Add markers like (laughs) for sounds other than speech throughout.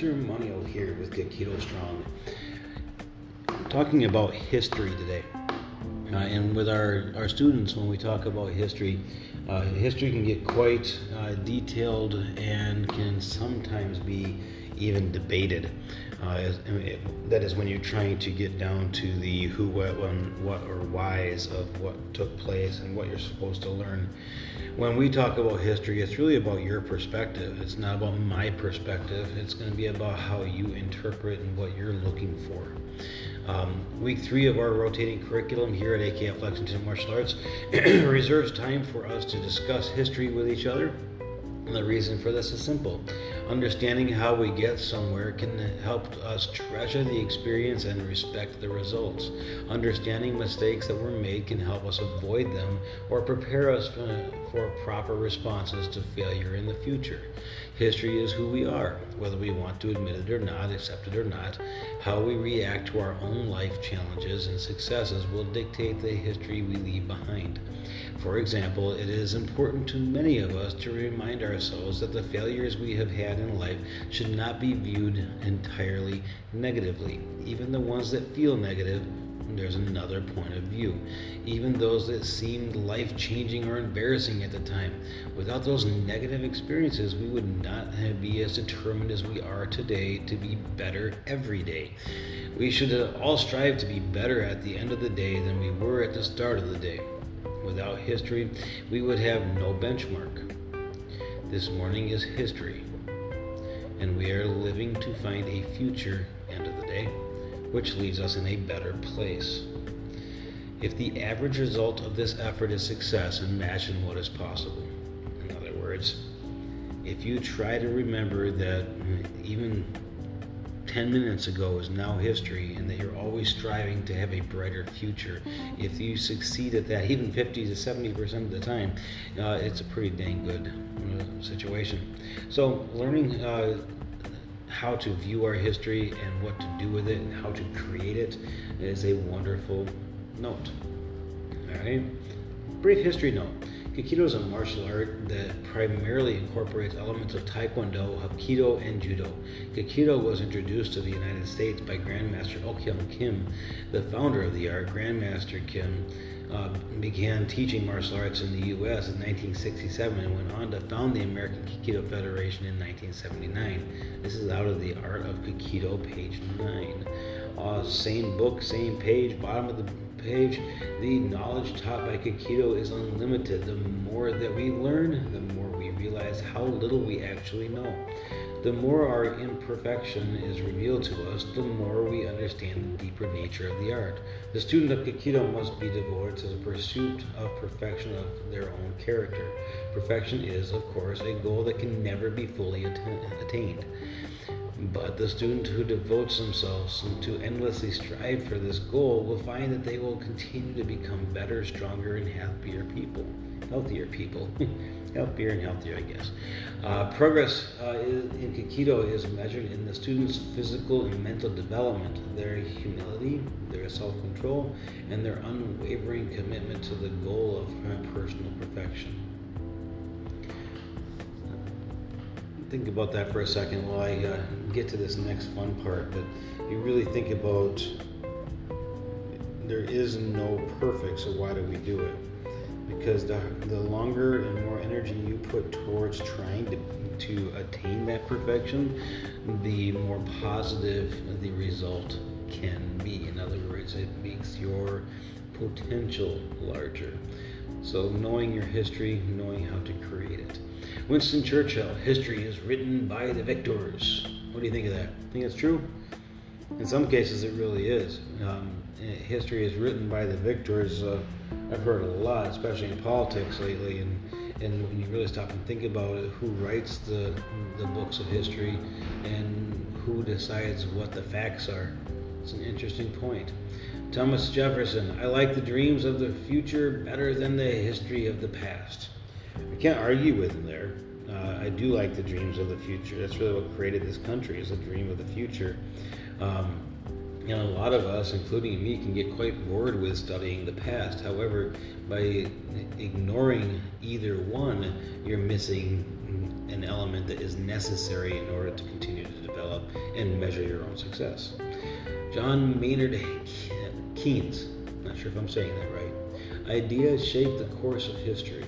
Monio here with Kikido Strong. Talking about history today. Uh, and with our, our students, when we talk about history, uh, history can get quite uh, detailed and can sometimes be even debated. Uh, as, I mean, that is when you're trying to get down to the who, what, when, what, or whys of what took place and what you're supposed to learn. When we talk about history, it's really about your perspective. It's not about my perspective. It's going to be about how you interpret and what you're looking for. Um, week three of our rotating curriculum here at AKF Lexington Martial Arts (clears throat) reserves time for us to discuss history with each other. And the reason for this is simple. Understanding how we get somewhere can help us treasure the experience and respect the results. Understanding mistakes that were made can help us avoid them or prepare us for proper responses to failure in the future. History is who we are, whether we want to admit it or not, accept it or not. How we react to our own life challenges and successes will dictate the history we leave behind. For example, it is important to many of us to remind ourselves that the failures we have had in life should not be viewed entirely negatively. Even the ones that feel negative, there's another point of view. Even those that seemed life changing or embarrassing at the time. Without those negative experiences, we would not be as determined as we are today to be better every day. We should all strive to be better at the end of the day than we were at the start of the day. Without history, we would have no benchmark. This morning is history, and we are living to find a future end of the day, which leaves us in a better place. If the average result of this effort is success, imagine what is possible. In other words, if you try to remember that even 10 minutes ago is now history and that you're always striving to have a brighter future. If you succeed at that, even 50 to 70% of the time, uh, it's a pretty dang good uh, situation. So, learning uh, how to view our history and what to do with it and how to create it is a wonderful note. All right, brief history note. Kikido is a martial art that primarily incorporates elements of Taekwondo, Hapkido, and Judo. Kikido was introduced to the United States by Grandmaster Okyung Kim. The founder of the art, Grandmaster Kim, uh, began teaching martial arts in the U.S. in 1967 and went on to found the American Kikido Federation in 1979. This is out of the Art of Kikido, page 9. Uh, same book, same page, bottom of the page. The knowledge taught by Kikido is unlimited. The more that we learn, the more we realize how little we actually know. The more our imperfection is revealed to us, the more we understand the deeper nature of the art. The student of Kikido must be devoted to the pursuit of perfection of their own character. Perfection is, of course, a goal that can never be fully attained. But the student who devotes themselves to endlessly strive for this goal will find that they will continue to become better, stronger, and happier people. Healthier people. (laughs) Healthier and healthier, I guess. Uh, progress uh, in Kikido is measured in the student's physical and mental development, their humility, their self control, and their unwavering commitment to the goal of personal perfection. think about that for a second while I uh, get to this next fun part. But you really think about there is no perfect, so why do we do it? Because the, the longer and more energy you put towards trying to, to attain that perfection, the more positive the result can be. In other words, it makes your potential larger. So, knowing your history, knowing how to create it. Winston Churchill, history is written by the victors. What do you think of that? Think it's true? In some cases, it really is. Um, history is written by the victors. Uh, I've heard a lot, especially in politics lately, and and when you really stop and think about it, who writes the the books of history, and who decides what the facts are, it's an interesting point. Thomas Jefferson, I like the dreams of the future better than the history of the past. I can't argue with him there. Uh, I do like the dreams of the future. That's really what created this country is a dream of the future. Um, you know, a lot of us, including me, can get quite bored with studying the past. However, by ignoring either one, you're missing an element that is necessary in order to continue to develop and measure your own success. John Maynard Keynes, not sure if I'm saying that right. Ideas shape the course of history.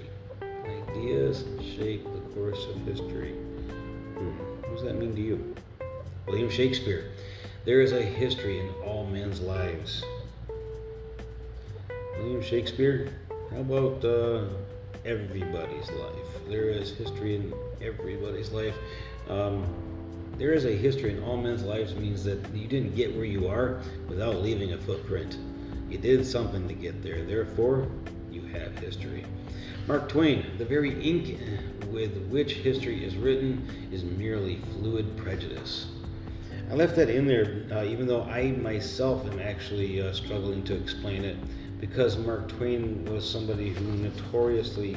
Ideas shape the course of history. Hmm. What does that mean to you? William Shakespeare. There is a history in all men's lives. William Shakespeare. How about uh, everybody's life? There is history in everybody's life. Um, there is a history in all men's lives means that you didn't get where you are without leaving a footprint. You did something to get there. Therefore, you have history. Mark Twain, the very ink with which history is written is merely fluid prejudice. I left that in there, uh, even though I myself am actually uh, struggling to explain it, because Mark Twain was somebody who notoriously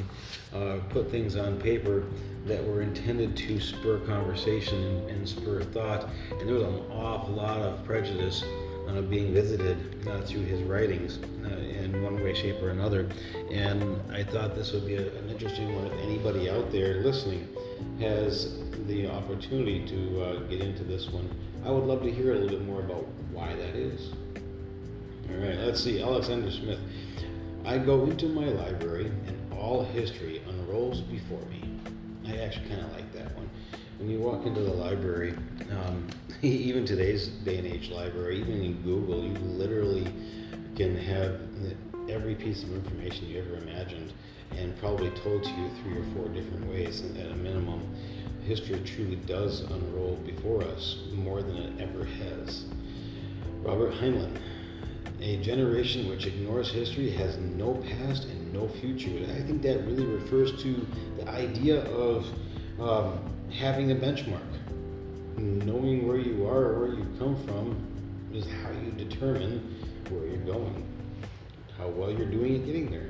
uh, put things on paper that were intended to spur conversation and, and spur thought, and there was an awful lot of prejudice uh, being visited uh, through his writings uh, in one way, shape, or another. And I thought this would be a, an interesting one if anybody out there listening has the opportunity to uh, get into this one. I would love to hear a little bit more about why that is. All right, let's see. Alexander Smith. I go into my library and all history unrolls before me. I actually kind of like that one. When you walk into the library, um, (laughs) even today's day and age library, even in Google, you literally can have every piece of information you ever imagined and probably told to you three or four different ways at a minimum. History truly does unroll before us more than it ever has. Robert Heinlein. A generation which ignores history has no past and no future. I think that really refers to the idea of um, having a benchmark. Knowing where you are or where you come from is how you determine where you're going, how well you're doing at getting there.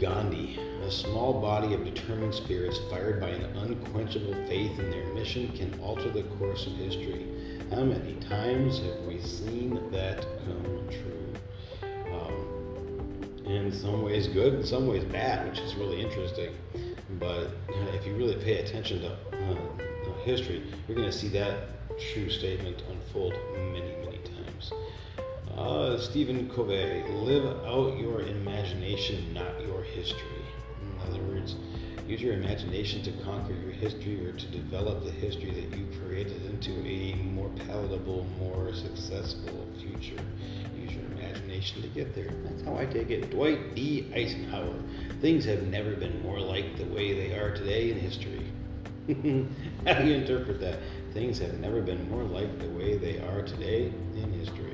Gandhi, a small body of determined spirits fired by an unquenchable faith in their mission, can alter the course of history. How many times have we seen that come true? Um, in some ways good, in some ways bad, which is really interesting. But if you really pay attention to uh, history, you're going to see that true statement unfold many. Uh, Stephen Covey, live out your imagination, not your history. In other words, use your imagination to conquer your history or to develop the history that you created into a more palatable, more successful future. Use your imagination to get there. That's how I take it. Dwight D. Eisenhower. Things have never been more like the way they are today in history. (laughs) how do you interpret that? Things have never been more like the way they are today in history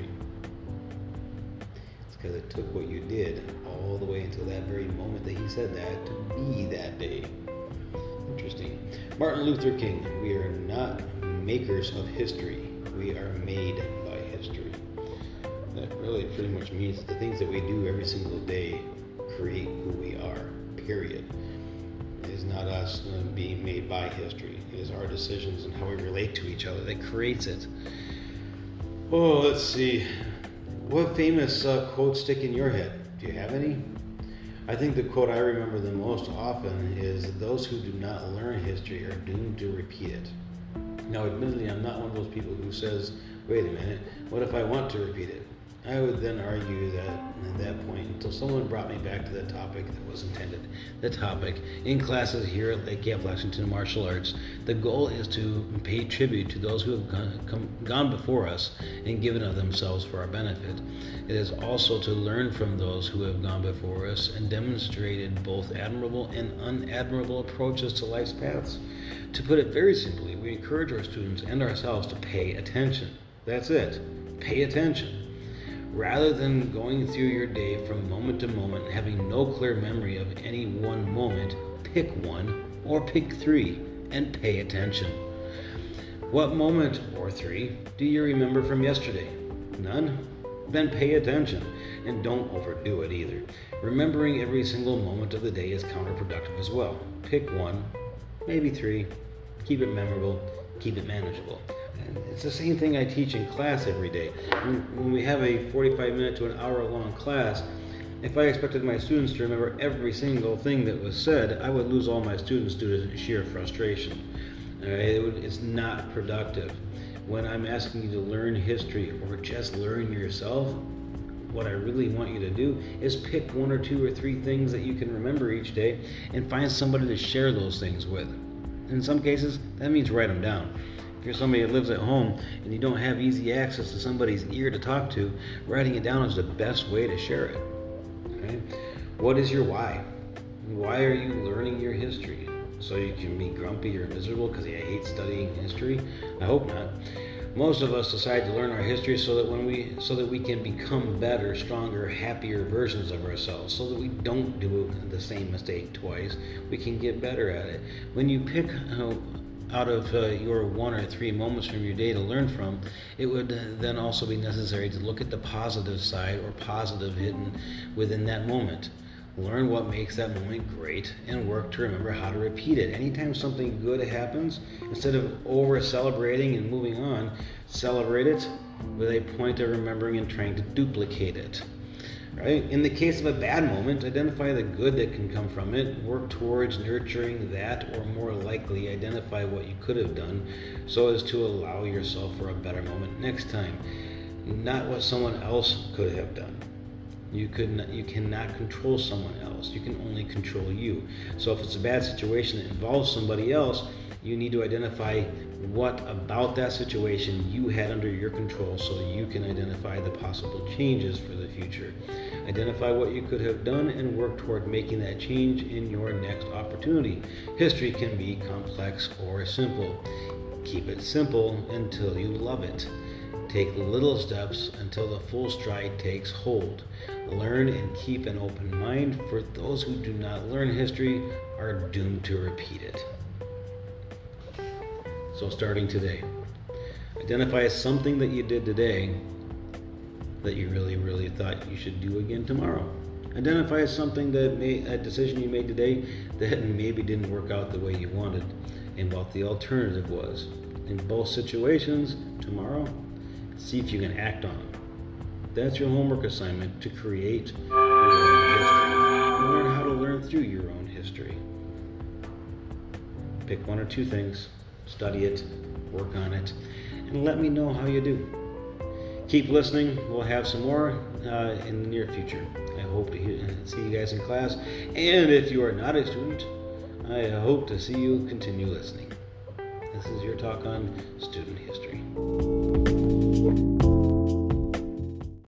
because it took what you did all the way until that very moment that he said that to be that day. Interesting. Martin Luther King, we are not makers of history, we are made by history. That really pretty much means that the things that we do every single day create who we are, period. It is not us being made by history. It is our decisions and how we relate to each other that creates it. Oh, let's see. What famous uh, quotes stick in your head? Do you have any? I think the quote I remember the most often is Those who do not learn history are doomed to repeat it. Now, admittedly, I'm not one of those people who says, Wait a minute, what if I want to repeat it? I would then argue that at that point, until someone brought me back to the topic that was intended, the topic in classes here at Lake Camp Lexington Martial Arts, the goal is to pay tribute to those who have gone, come, gone before us and given of themselves for our benefit. It is also to learn from those who have gone before us and demonstrated both admirable and unadmirable approaches to life's paths. To put it very simply, we encourage our students and ourselves to pay attention. That's it. Pay attention rather than going through your day from moment to moment having no clear memory of any one moment, pick one or pick three and pay attention. What moment or three do you remember from yesterday? None? Then pay attention and don't overdo it either. Remembering every single moment of the day is counterproductive as well. Pick one, maybe three, keep it memorable, keep it manageable. It's the same thing I teach in class every day. When we have a 45 minute to an hour long class, if I expected my students to remember every single thing that was said, I would lose all my students due to sheer frustration. It's not productive. When I'm asking you to learn history or just learn yourself, what I really want you to do is pick one or two or three things that you can remember each day and find somebody to share those things with. In some cases, that means write them down. If you're somebody that lives at home and you don't have easy access to somebody's ear to talk to, writing it down is the best way to share it. Okay? What is your why? Why are you learning your history? So you can be grumpy or miserable because you hate studying history? I hope not. Most of us decide to learn our history so that when we so that we can become better, stronger, happier versions of ourselves, so that we don't do the same mistake twice. We can get better at it. When you pick uh, out of uh, your one or three moments from your day to learn from, it would then also be necessary to look at the positive side or positive hidden within that moment. Learn what makes that moment great and work to remember how to repeat it. Anytime something good happens, instead of over celebrating and moving on, celebrate it with a point of remembering and trying to duplicate it. Right? In the case of a bad moment, identify the good that can come from it, work towards nurturing that, or more likely, identify what you could have done so as to allow yourself for a better moment next time, not what someone else could have done. You could not, you cannot control someone else. You can only control you. So if it's a bad situation that involves somebody else, you need to identify what about that situation you had under your control so you can identify the possible changes for the future. Identify what you could have done and work toward making that change in your next opportunity. History can be complex or simple. Keep it simple until you love it. Take little steps until the full stride takes hold. Learn and keep an open mind, for those who do not learn history are doomed to repeat it. So, starting today, identify something that you did today that you really, really thought you should do again tomorrow. Identify something that made a decision you made today that maybe didn't work out the way you wanted and what the alternative was. In both situations, tomorrow, See if you can act on them. That's your homework assignment to create your own history. Learn how to learn through your own history. Pick one or two things, study it, work on it, and let me know how you do. Keep listening. We'll have some more uh, in the near future. I hope to hear, see you guys in class. And if you are not a student, I hope to see you continue listening. This is your talk on student history.